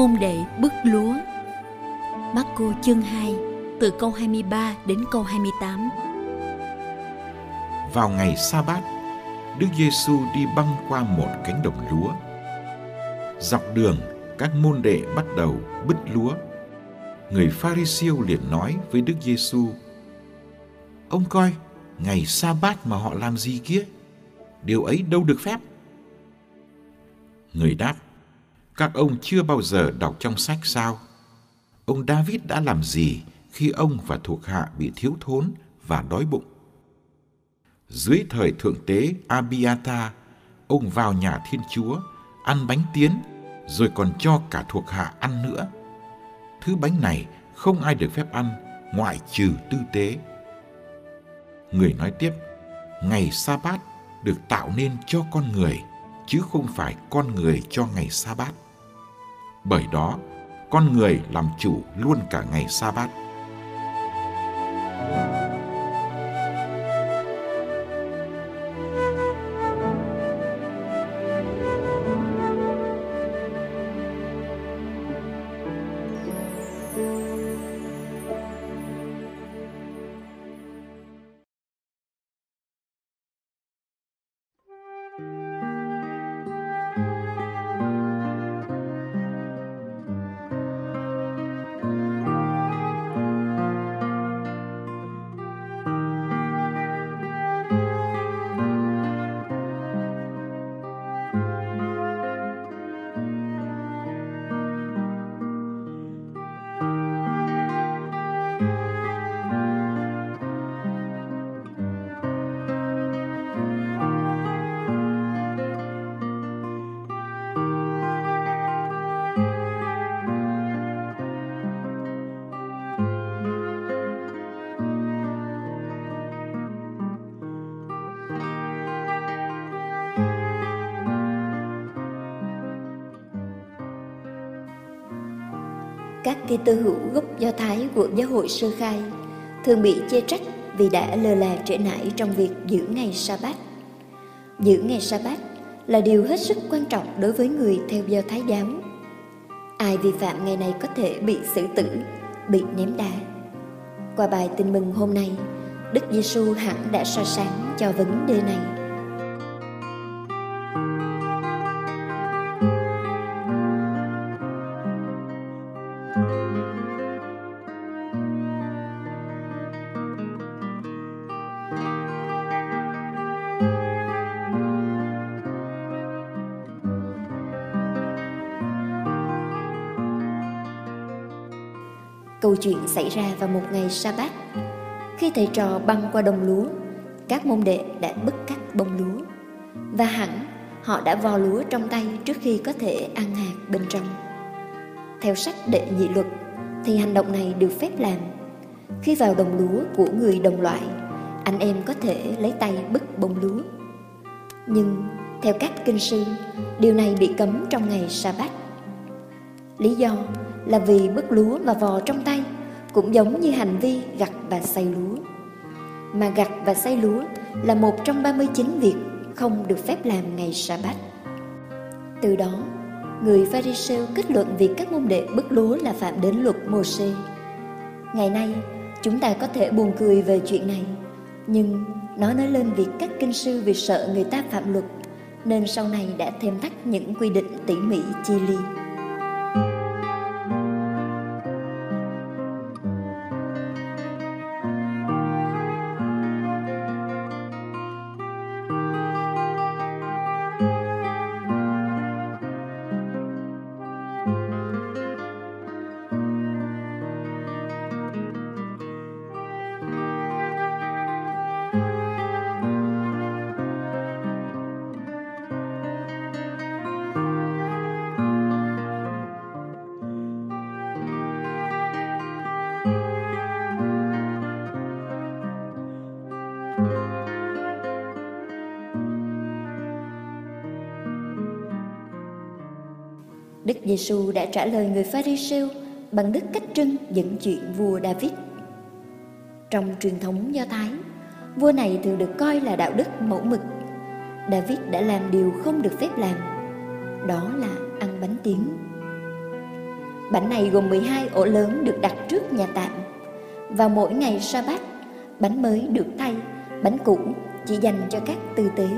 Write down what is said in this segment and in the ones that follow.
Môn đệ bức lúa Marco chương 2 từ câu 23 đến câu 28 Vào ngày sa bát Đức Giêsu đi băng qua một cánh đồng lúa. Dọc đường, các môn đệ bắt đầu bứt lúa. Người Pharisêu liền nói với Đức Giêsu: Ông coi, ngày sa bát mà họ làm gì kia? Điều ấy đâu được phép. Người đáp: các ông chưa bao giờ đọc trong sách sao? Ông David đã làm gì khi ông và thuộc hạ bị thiếu thốn và đói bụng? Dưới thời thượng tế Abiata, ông vào nhà Thiên Chúa, ăn bánh tiến, rồi còn cho cả thuộc hạ ăn nữa. Thứ bánh này không ai được phép ăn ngoại trừ tư tế. Người nói tiếp, ngày sa bát được tạo nên cho con người, chứ không phải con người cho ngày sa bát. Bởi đó, con người làm chủ luôn cả ngày sa bát. Các Kitô hữu gốc Do Thái của giáo hội sơ khai thường bị chê trách vì đã lơ là trễ nải trong việc giữ ngày sa bát. Giữ ngày sa bát là điều hết sức quan trọng đối với người theo Do Thái giáo. Ai vi phạm ngày này có thể bị xử tử, bị ném đá. Qua bài tin mừng hôm nay, Đức Giêsu hẳn đã soi sáng cho vấn đề này. Câu chuyện xảy ra vào một ngày sa bát Khi thầy trò băng qua đồng lúa, Các môn đệ đã bứt cắt bông lúa. Và hẳn, họ đã vò lúa trong tay trước khi có thể ăn hạt bên trong. Theo sách đệ nhị luật, thì hành động này được phép làm. Khi vào đồng lúa của người đồng loại, Anh em có thể lấy tay bứt bông lúa. Nhưng, theo các kinh sư, Điều này bị cấm trong ngày sa bát Lý do là vì bứt lúa và vò trong tay cũng giống như hành vi gặt và xay lúa. Mà gặt và xay lúa là một trong 39 việc không được phép làm ngày sa bát. Từ đó, người Pharisêu kết luận việc các môn đệ bứt lúa là phạm đến luật Mô-xê. Ngày nay, chúng ta có thể buồn cười về chuyện này, nhưng Nó nói lên việc các kinh sư vì sợ người ta phạm luật nên sau này đã thêm thắt những quy định tỉ mỉ chi li. Giêsu đã trả lời người Pharisêu bằng đức cách trưng dẫn chuyện vua David. Trong truyền thống Do Thái, vua này thường được coi là đạo đức mẫu mực. David đã làm điều không được phép làm, đó là ăn bánh tiếng. Bánh này gồm 12 ổ lớn được đặt trước nhà tạm. Và mỗi ngày sa bát, bánh mới được thay, bánh cũ chỉ dành cho các tư tế.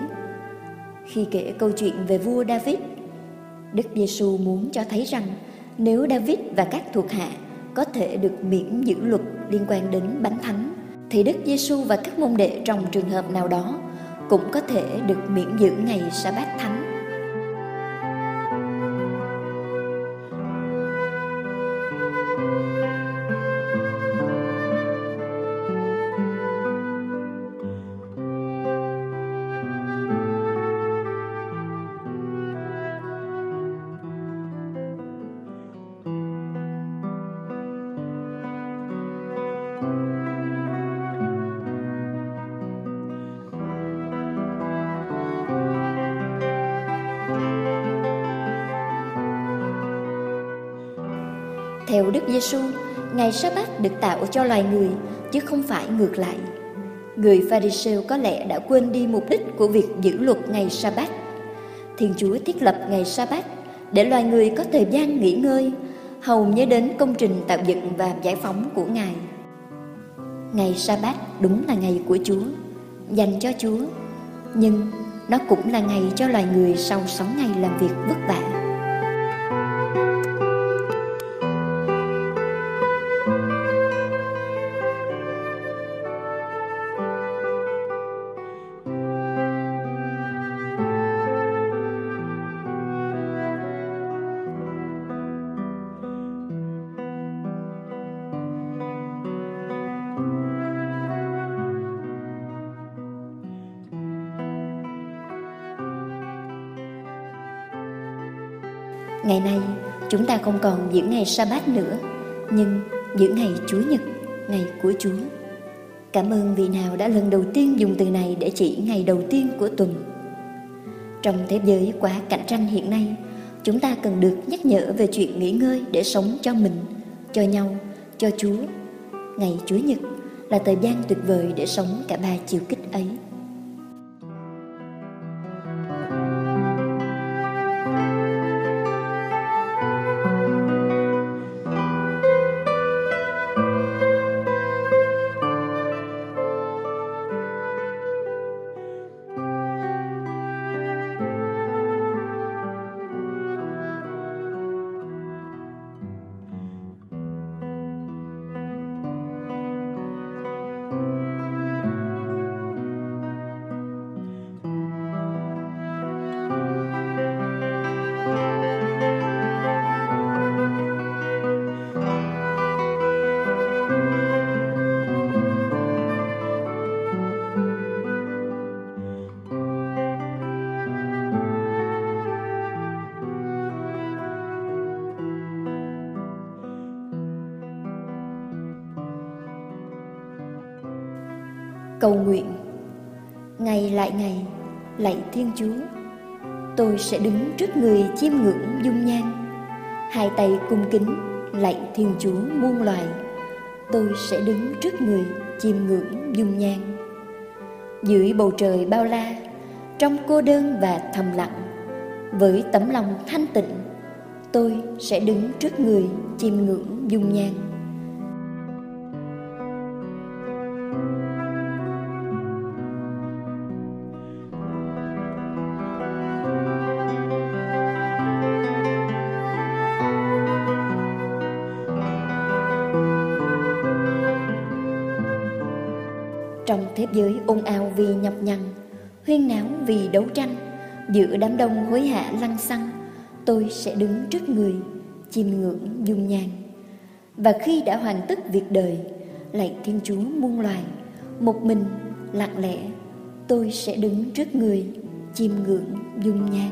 Khi kể câu chuyện về vua David, Đức Giêsu muốn cho thấy rằng nếu David và các thuộc hạ có thể được miễn giữ luật liên quan đến bánh thánh, thì Đức Giêsu và các môn đệ trong trường hợp nào đó cũng có thể được miễn giữ ngày sa bát thánh. Theo Đức Giêsu, ngày sa bát được tạo cho loài người chứ không phải ngược lại. Người Pharisêu có lẽ đã quên đi mục đích của việc giữ luật ngày sa bát. Thiên Chúa thiết lập ngày sa bát để loài người có thời gian nghỉ ngơi, hầu nhớ đến công trình tạo dựng và giải phóng của Ngài. Ngày sa bát đúng là ngày của Chúa, dành cho Chúa, nhưng nó cũng là ngày cho loài người sau 6 ngày làm việc vất vả. Ngày nay, chúng ta không còn những ngày sa bát nữa, nhưng những ngày Chúa Nhật, ngày của Chúa. Cảm ơn vị nào đã lần đầu tiên dùng từ này để chỉ ngày đầu tiên của tuần. Trong thế giới quá cạnh tranh hiện nay, chúng ta cần được nhắc nhở về chuyện nghỉ ngơi để sống cho mình, cho nhau, cho Chúa. Ngày Chúa Nhật là thời gian tuyệt vời để sống cả ba chiều kích ấy. Cầu nguyện. Ngày lại ngày, lạy thiên chúa, tôi sẽ đứng trước người chiêm ngưỡng dung nhan. Hai tay cung kính, lạy thiên chúa muôn loài, tôi sẽ đứng trước người chiêm ngưỡng dung nhan. Dưới bầu trời bao la, trong cô đơn và thầm lặng, với tấm lòng thanh tịnh, tôi sẽ đứng trước người chiêm ngưỡng dung nhan. Vì nhọc nhằn, huyên náo vì đấu tranh, giữa đám đông hối hả lăng xăng, tôi sẽ đứng trước người, chiêm ngưỡng dung nhan. Và khi đã hoàn tất việc đời, lạy Thiên Chúa muôn loài, một mình lặng lẽ, tôi sẽ đứng trước người, chiêm ngưỡng dung nhan.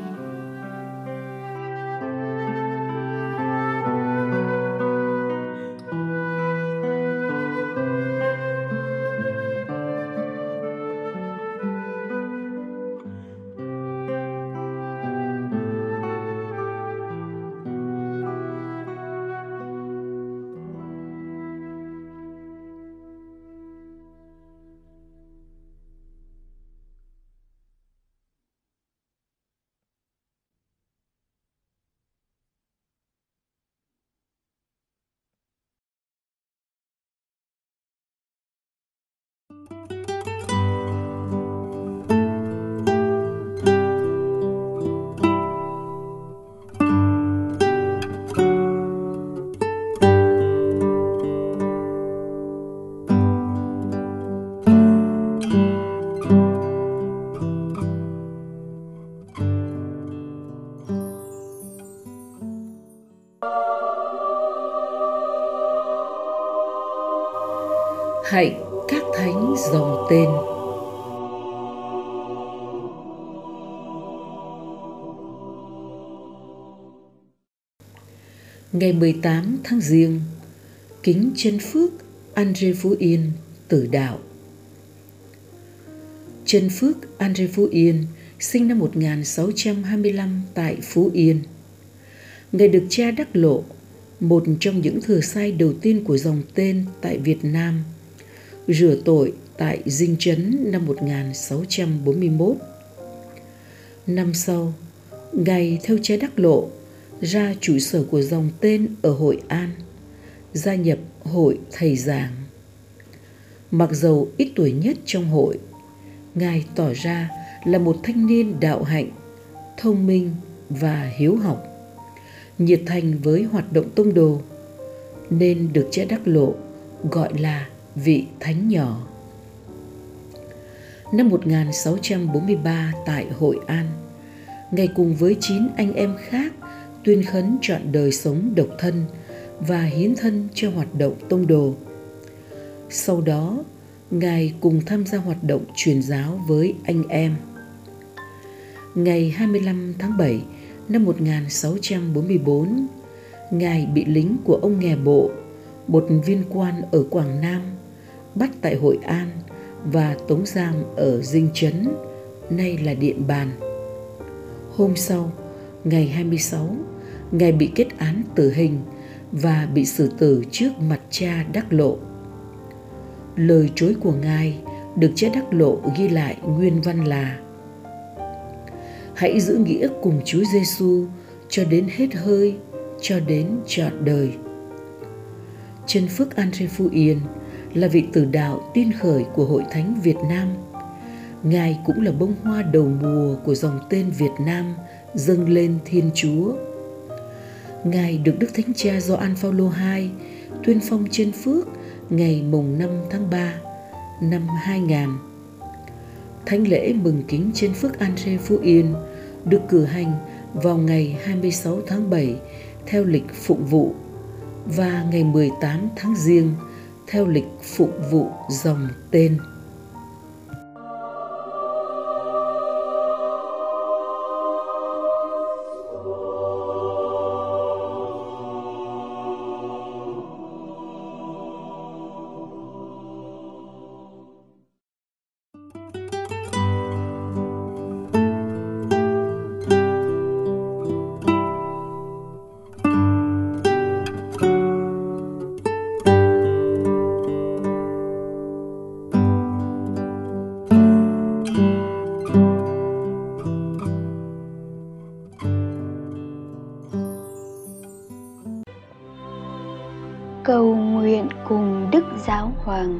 Ngày 18 tháng Giêng, kính chân phước Andre Phú Yên tử đạo. Chân Phước Andre Phú Yên sinh năm 1625 tại Phú Yên. Ngài được cha đắc lộ, một trong những thừa sai đầu tiên của dòng tên tại Việt Nam – rửa tội tại Dinh Trấn năm 1641. Năm sau, Ngài theo cha đắc lộ ra trụ sở của dòng tên ở Hội An, gia nhập hội thầy giảng. Mặc dầu ít tuổi nhất trong hội, Ngài tỏ ra là một thanh niên đạo hạnh, thông minh và hiếu học, nhiệt thành với hoạt động tông đồ, nên được cha đắc lộ gọi là vị thánh nhỏ. Năm 1643 tại Hội An, Ngài cùng với chín anh em khác tuyên khấn chọn đời sống độc thân và hiến thân cho hoạt động tông đồ. Sau đó, Ngài cùng tham gia hoạt động truyền giáo với anh em. Ngày 25 tháng 7 năm 1644, Ngài bị lính của ông nghè bộ, một viên quan ở Quảng Nam, bắt tại Hội An và tống giam ở Dinh Trấn, nay là Điện Bàn. Hôm sau, ngày 26, Ngài bị kết án tử hình và bị xử tử trước mặt cha Đắc Lộ. Lời chối của Ngài được cha Đắc Lộ ghi lại nguyên văn là Hãy giữ nghĩa cùng Chúa Giêsu cho đến hết hơi, cho đến trọn đời. Chân Phước Andre Phu Yên – là vị tử đạo tin khởi của Hội Thánh Việt Nam. Ngài cũng là bông hoa đầu mùa của dòng tên Việt Nam dâng lên Thiên Chúa. Ngài được Đức Thánh Cha Gioan Phaolô II tuyên phong trên phước ngày mùng 5 tháng 3 năm 2000. Thánh lễ mừng kính trên phước Andre Phú Yên được cử hành vào ngày 26 tháng 7 theo lịch phụng vụ và ngày 18 tháng Giêng theo lịch phụng vụ dòng tên rằng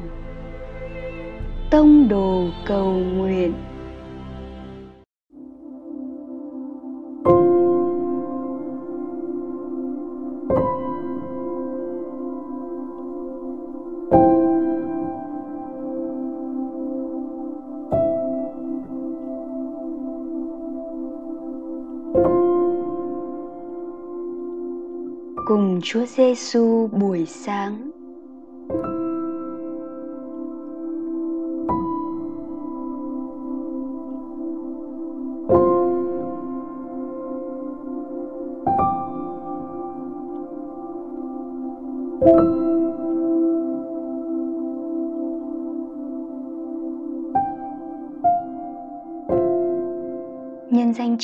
tông đồ cầu nguyện. Cùng Chúa Giêsu buổi sáng.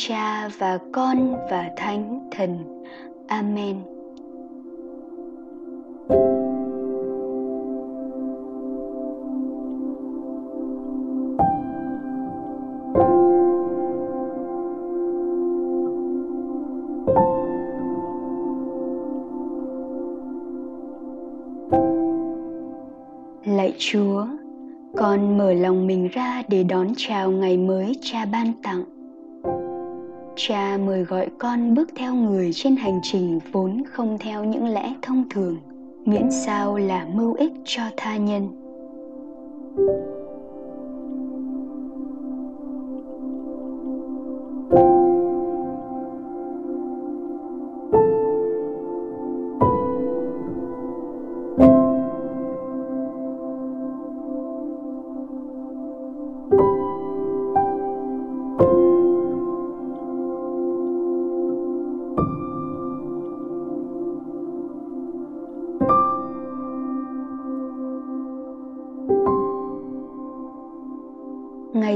Cha và Con và Thánh Thần. Amen. Lạy Chúa, con mở lòng mình ra để đón chào ngày mới Cha ban tặng. Cha mời gọi con bước theo người trên hành trình vốn không theo những lẽ thông thường, miễn sao là mưu ích cho tha nhân.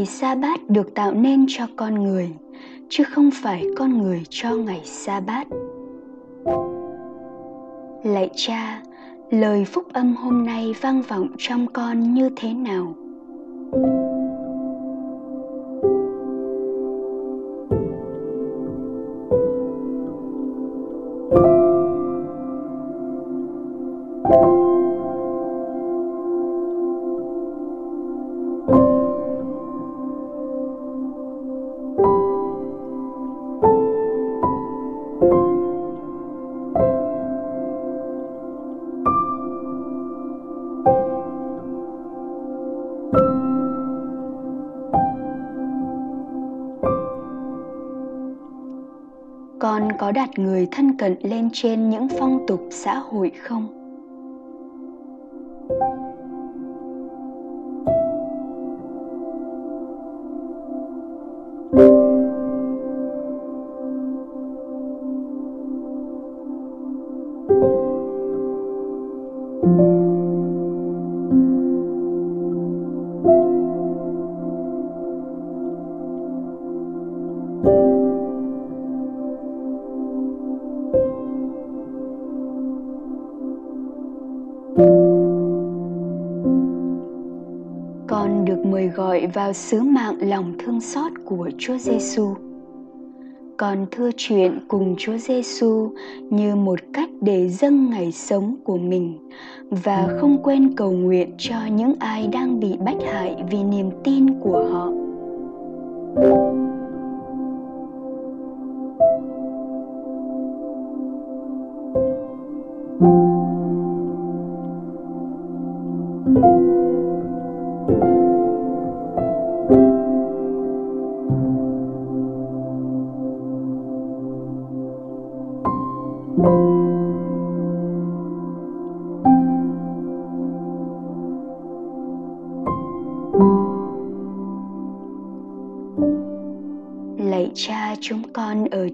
Ngày sa bát được tạo nên cho con người, chứ không phải con người cho ngày sa bát lạy cha, lời phúc âm hôm nay vang vọng trong con như thế nào? Có đặt người thân cận lên trên những phong tục xã hội không? con gọi vào sứ mạng lòng thương xót của Chúa Giêsu. Con thưa chuyện cùng Chúa Giêsu như một cách để dâng ngày sống của mình và không quên cầu nguyện cho những ai đang bị bách hại vì niềm tin của họ.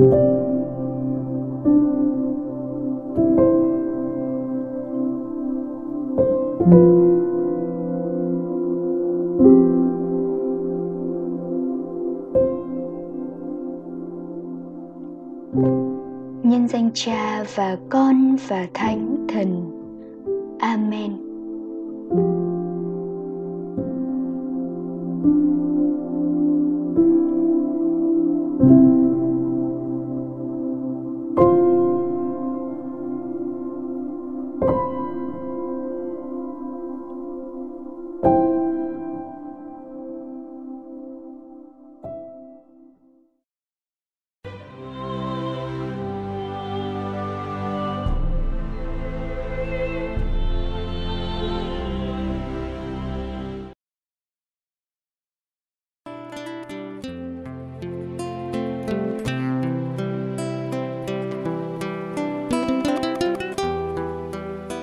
Nhân danh Cha và Con và Thánh Thần. Amen. thank you.